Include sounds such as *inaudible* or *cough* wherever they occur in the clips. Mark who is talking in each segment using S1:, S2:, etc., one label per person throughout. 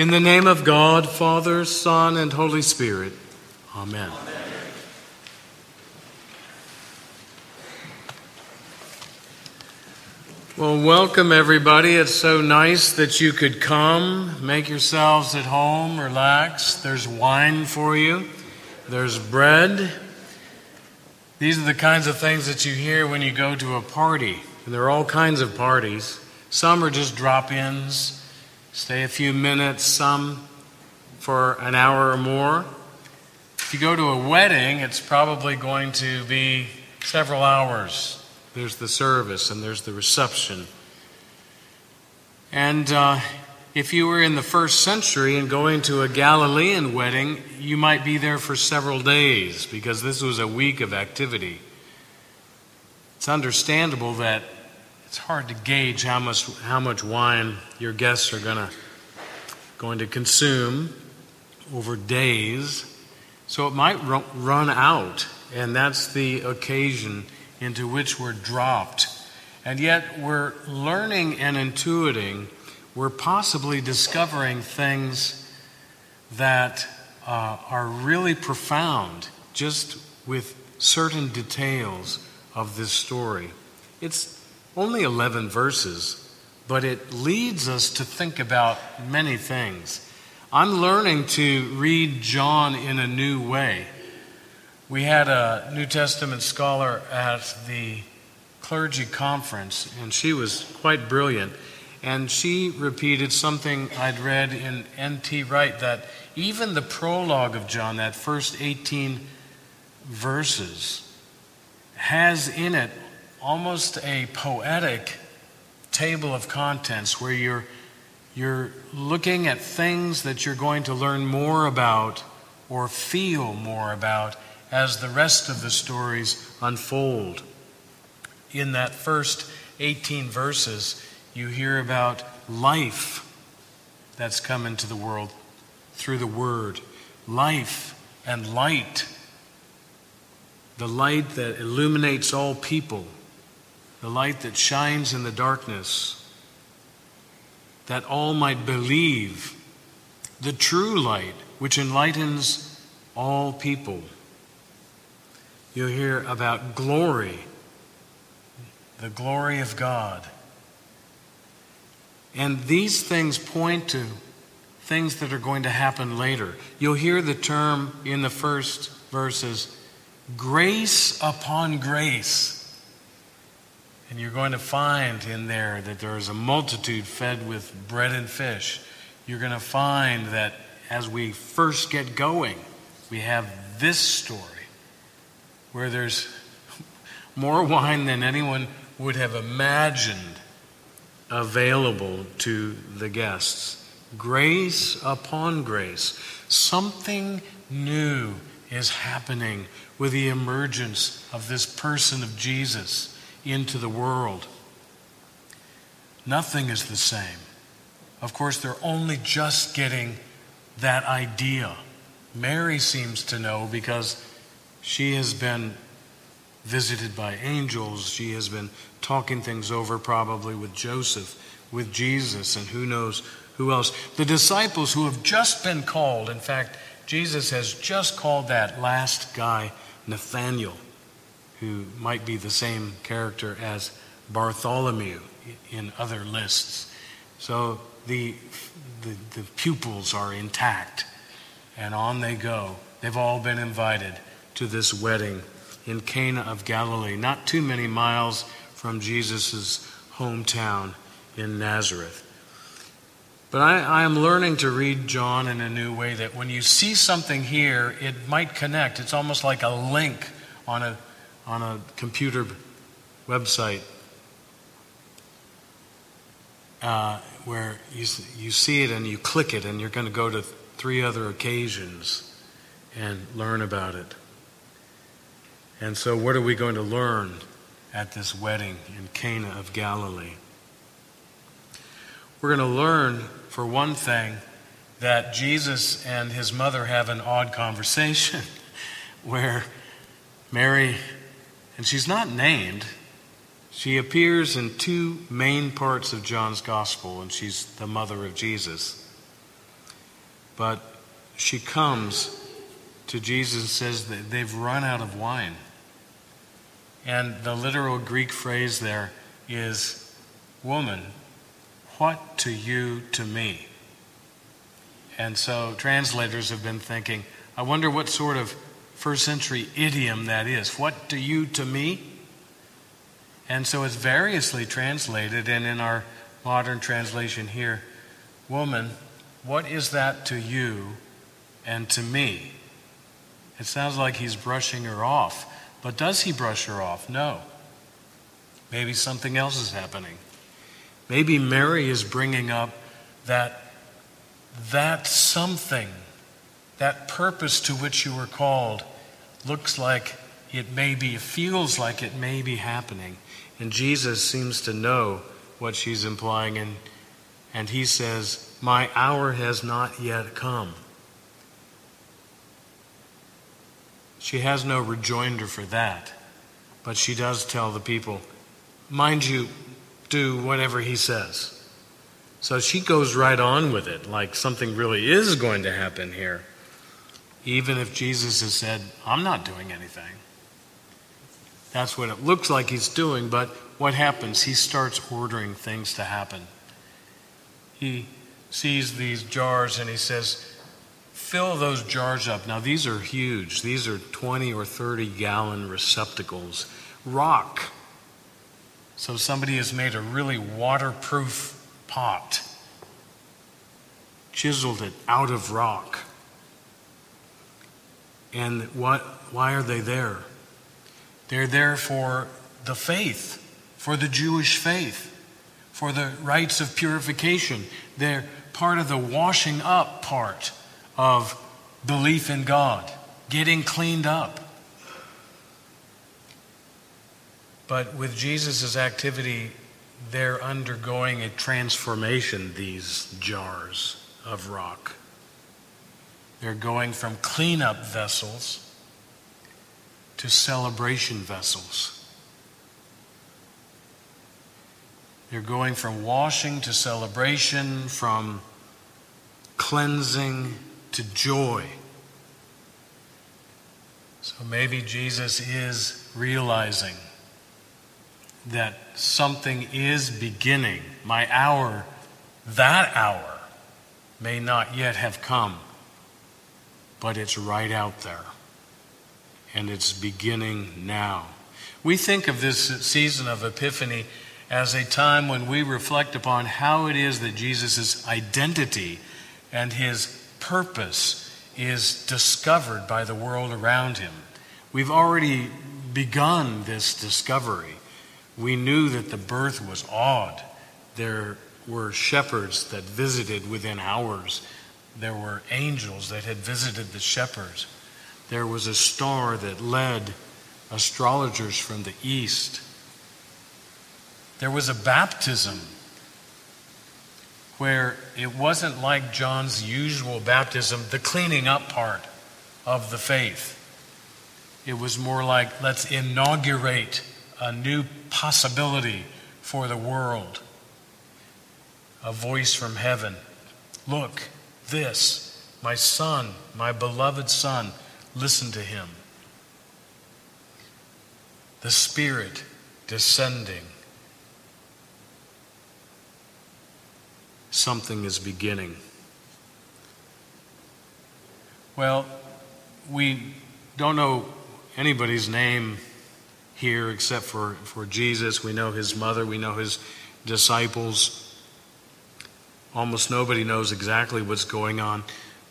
S1: In the name of God, Father, Son, and Holy Spirit. Amen. Well, welcome everybody. It's so nice that you could come, make yourselves at home, relax. There's wine for you, there's bread. These are the kinds of things that you hear when you go to a party. And there are all kinds of parties. Some are just drop ins, stay a few minutes, some for an hour or more. If you go to a wedding, it's probably going to be several hours. There's the service and there's the reception. And uh, if you were in the first century and going to a Galilean wedding, you might be there for several days because this was a week of activity. It's understandable that it's hard to gauge how much, how much wine your guests are gonna, going to consume over days. So it might run out, and that's the occasion into which we're dropped. And yet we're learning and intuiting, we're possibly discovering things that uh, are really profound just with certain details of this story. It's only 11 verses, but it leads us to think about many things. I'm learning to read John in a new way. We had a New Testament scholar at the clergy conference, and she was quite brilliant. And she repeated something I'd read in N.T. Wright that even the prologue of John, that first 18 verses, has in it almost a poetic table of contents where you're, you're looking at things that you're going to learn more about or feel more about as the rest of the stories unfold. In that first 18 verses, you hear about life that's come into the world through the Word, life and light, the light that illuminates all people, the light that shines in the darkness, that all might believe, the true light which enlightens all people. You'll hear about glory, the glory of God. And these things point to things that are going to happen later. You'll hear the term in the first verses grace upon grace. And you're going to find in there that there is a multitude fed with bread and fish. You're going to find that as we first get going, we have this story where there's *laughs* more wine than anyone would have imagined available to the guests. Grace upon grace. Something new is happening with the emergence of this person of Jesus into the world. Nothing is the same. Of course, they're only just getting that idea. Mary seems to know because she has been visited by angels. She has been talking things over, probably with Joseph, with Jesus, and who knows who else. The disciples who have just been called, in fact, Jesus has just called that last guy Nathaniel, who might be the same character as Bartholomew in other lists. So the, the, the pupils are intact, and on they go. They've all been invited to this wedding in Cana of Galilee, not too many miles from Jesus' hometown in Nazareth. But I, I, am learning to read John in a new way that when you see something here, it might connect. It's almost like a link on a, on a computer website uh, where you, you see it and you click it, and you're going to go to three other occasions and learn about it. And so, what are we going to learn at this wedding in Cana of Galilee? We're going to learn, for one thing, that Jesus and his mother have an odd conversation *laughs* where Mary, and she's not named, she appears in two main parts of John's gospel, and she's the mother of Jesus. But she comes to Jesus and says that they've run out of wine. And the literal Greek phrase there is, Woman, what to you to me? And so translators have been thinking, I wonder what sort of first century idiom that is. What do you to me? And so it's variously translated, and in our modern translation here, Woman, what is that to you and to me? It sounds like he's brushing her off. But does he brush her off? No. Maybe something else is happening. Maybe Mary is bringing up that that something, that purpose to which you were called, looks like it may be, feels like it may be happening. And Jesus seems to know what she's implying, and, and he says, My hour has not yet come. She has no rejoinder for that, but she does tell the people, mind you, do whatever he says. So she goes right on with it, like something really is going to happen here, even if Jesus has said, I'm not doing anything. That's what it looks like he's doing, but what happens? He starts ordering things to happen. He sees these jars and he says, fill those jars up. Now, these are huge. These are 20 or 30 gallon receptacles. Rock. So, somebody has made a really waterproof pot, chiseled it out of rock. And what, why are they there? They're there for the faith, for the Jewish faith, for the rites of purification. They're part of the washing up part of belief in God, getting cleaned up. But with Jesus' activity, they're undergoing a transformation, these jars of rock. They're going from cleanup vessels to celebration vessels. They're going from washing to celebration, from cleansing to joy. So maybe Jesus is realizing that something is beginning. My hour, that hour, may not yet have come, but it's right out there. And it's beginning now. We think of this season of Epiphany as a time when we reflect upon how it is that Jesus' identity and his purpose is discovered by the world around him. We've already begun this discovery. We knew that the birth was odd. There were shepherds that visited within hours. There were angels that had visited the shepherds. There was a star that led astrologers from the east. There was a baptism where it wasn't like John's usual baptism, the cleaning up part of the faith. It was more like, let's inaugurate a new possibility for the world. A voice from heaven Look, this, my son, my beloved son, listen to him. The Spirit descending something is beginning. Well, we don't know anybody's name here except for, for Jesus. We know his mother, we know his disciples. Almost nobody knows exactly what's going on,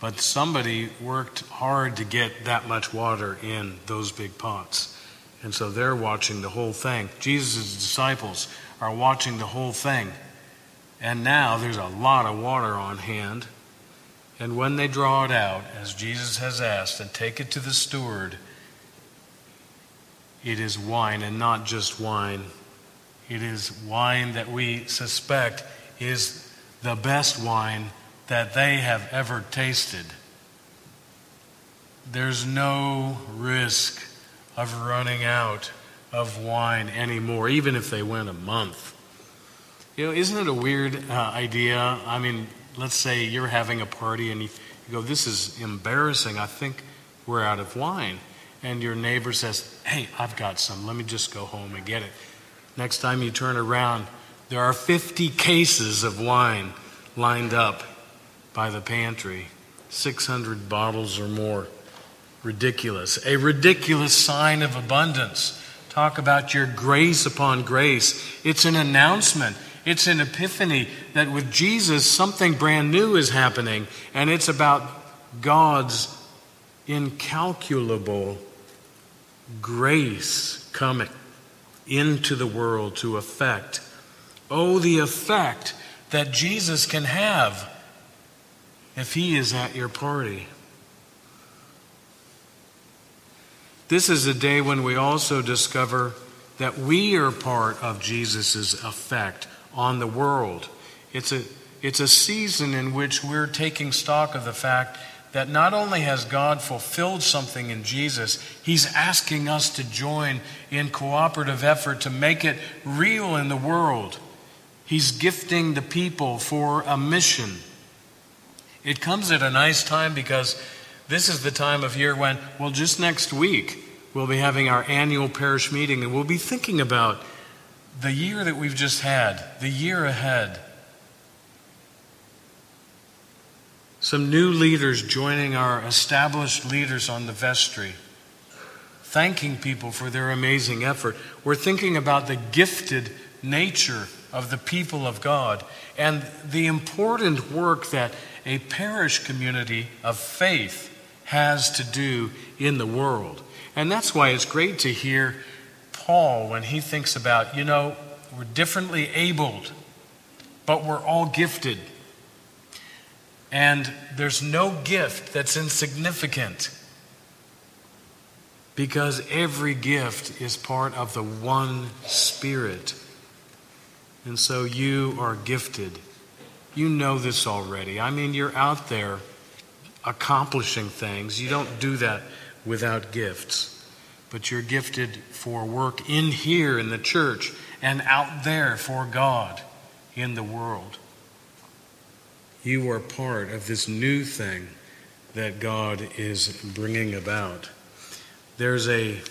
S1: but somebody worked hard to get that much water in those big pots. And so they're watching the whole thing. Jesus' disciples are watching the whole thing. And now there's a lot of water on hand. And when they draw it out, as Jesus has asked, and take it to the steward, it is wine, and not just wine. It is wine that we suspect is the best wine that they have ever tasted. There's no risk of running out of wine anymore, even if they went a month. You know, isn't it a weird uh, idea? I mean, let's say you're having a party and you, You go, This is embarrassing. I think we're out of wine. And your neighbor says, Hey, I've got some. Let me just go home and get it. Next time you turn around, there are 50 cases of wine lined up by the pantry, 600 bottles or more. Ridiculous. A ridiculous sign of abundance. Talk about your grace upon grace. It's an announcement. It's an epiphany that with Jesus, something brand new is happening, and it's about God's incalculable grace coming into the world to affect. Oh, the effect that Jesus can have if he is at your party. This is a day when we also discover that we are part of Jesus' effect on the world. It's a, it's a season in which we're taking stock of the fact that not only has God fulfilled something in Jesus, He's asking us to join in cooperative effort to make it real in the world. He's gifting the people for a mission. It comes at a nice time because this is the time of year when, well, just next week, we'll be having our annual parish meeting and we'll be thinking about the year that we've just had, the year ahead. Some new leaders joining our established leaders on the vestry, thanking people for their amazing effort. We're thinking about the gifted nature of the people of God and the important work that a parish community of faith has to do in the world. And that's why it's great to hear Paul when he thinks about, you know, we're differently abled, but we're all gifted. And there's no gift that's insignificant because every gift is part of the one Spirit. And so you are gifted. You know this already. I mean, you're out there accomplishing things. You don't do that without gifts. But you're gifted for work in here in the church and out there for God in the world. You are part of this new thing that God is bringing about. There's a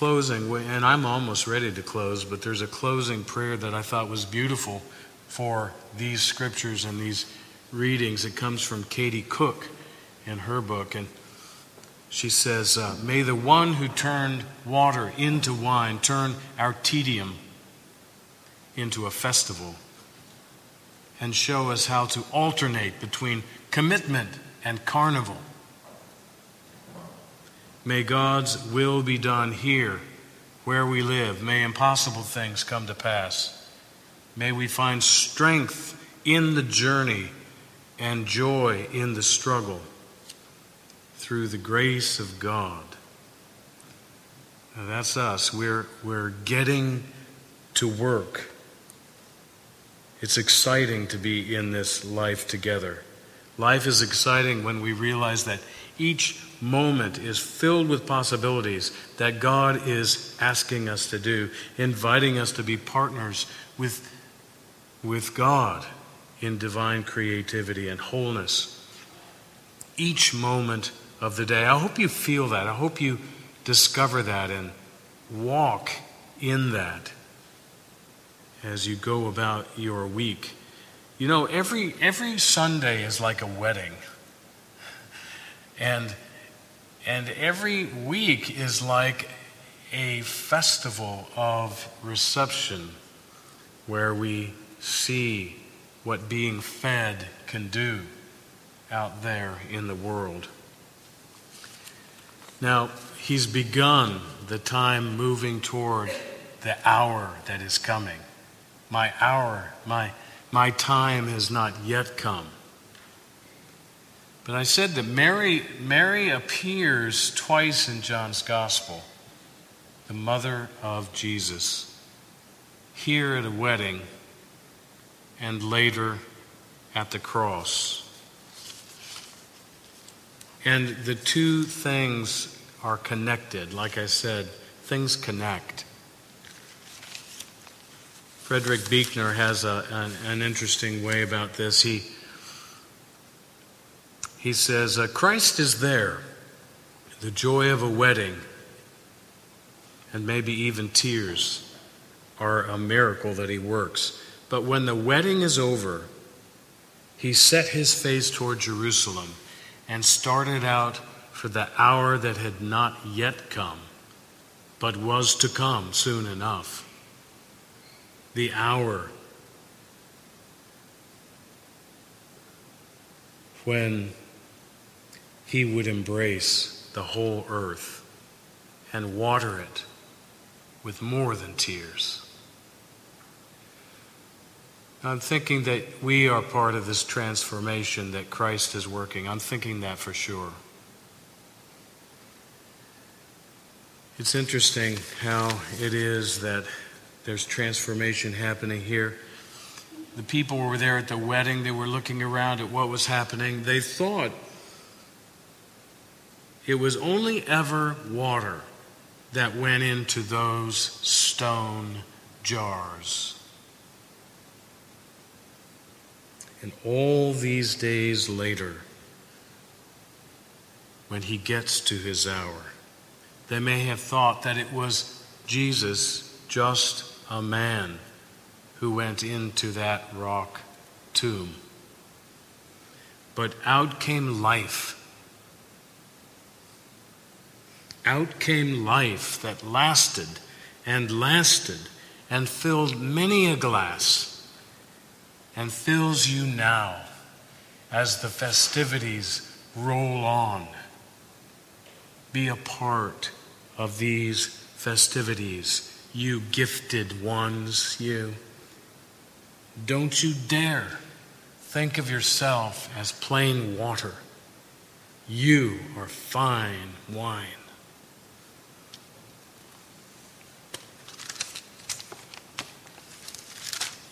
S1: closing, and I'm almost ready to close, but there's a closing prayer that I thought was beautiful for these scriptures and these readings. It comes from Katie Cook in her book, and she says, uh, May the one who turned water into wine turn our tedium into a festival and show us how to alternate between commitment and carnival. May God's will be done here where we live. May impossible things come to pass. May we find strength in the journey and joy in the struggle through the grace of God. Now that's us. We're, we're getting to work. It's exciting to be in this life together. Life is exciting when we realize that each moment is filled with possibilities that God is asking us to do, inviting us to be partners with, with God in divine creativity and wholeness. Each moment of the day. I hope you feel that. I hope you discover that and walk in that as you go about your week. You know, every every Sunday is like a wedding. And and every week is like a festival of reception where we see what being fed can do out there in the world. Now, he's begun the time moving toward the hour that is coming. My hour, my, my time has not yet come. But I said that Mary, Mary appears twice in John's Gospel, the mother of Jesus, here at a wedding and later at the cross. And the two things are connected. Like I said, things connect. Frederick Buechner has a, an, an interesting way about this. He, he says, uh, Christ is there, the joy of a wedding, and maybe even tears are a miracle that he works. But when the wedding is over, he set his face toward Jerusalem and started out for the hour that had not yet come, but was to come soon enough. The hour when he would embrace the whole earth and water it with more than tears. I'm thinking that we are part of this transformation that Christ is working. I'm thinking that for sure. It's interesting how it is that there's transformation happening here. The people were there at the wedding, they were looking around at what was happening. They thought it was only ever water that went into those stone jars. And all these days later, when he gets to his hour, they may have thought that it was Jesus, just a man, who went into that rock tomb. But out came life out came life that lasted and lasted and filled many a glass and fills you now as the festivities roll on. Be a part of these festivities, you gifted ones, you. Don't you dare think of yourself as plain water. You are fine wine.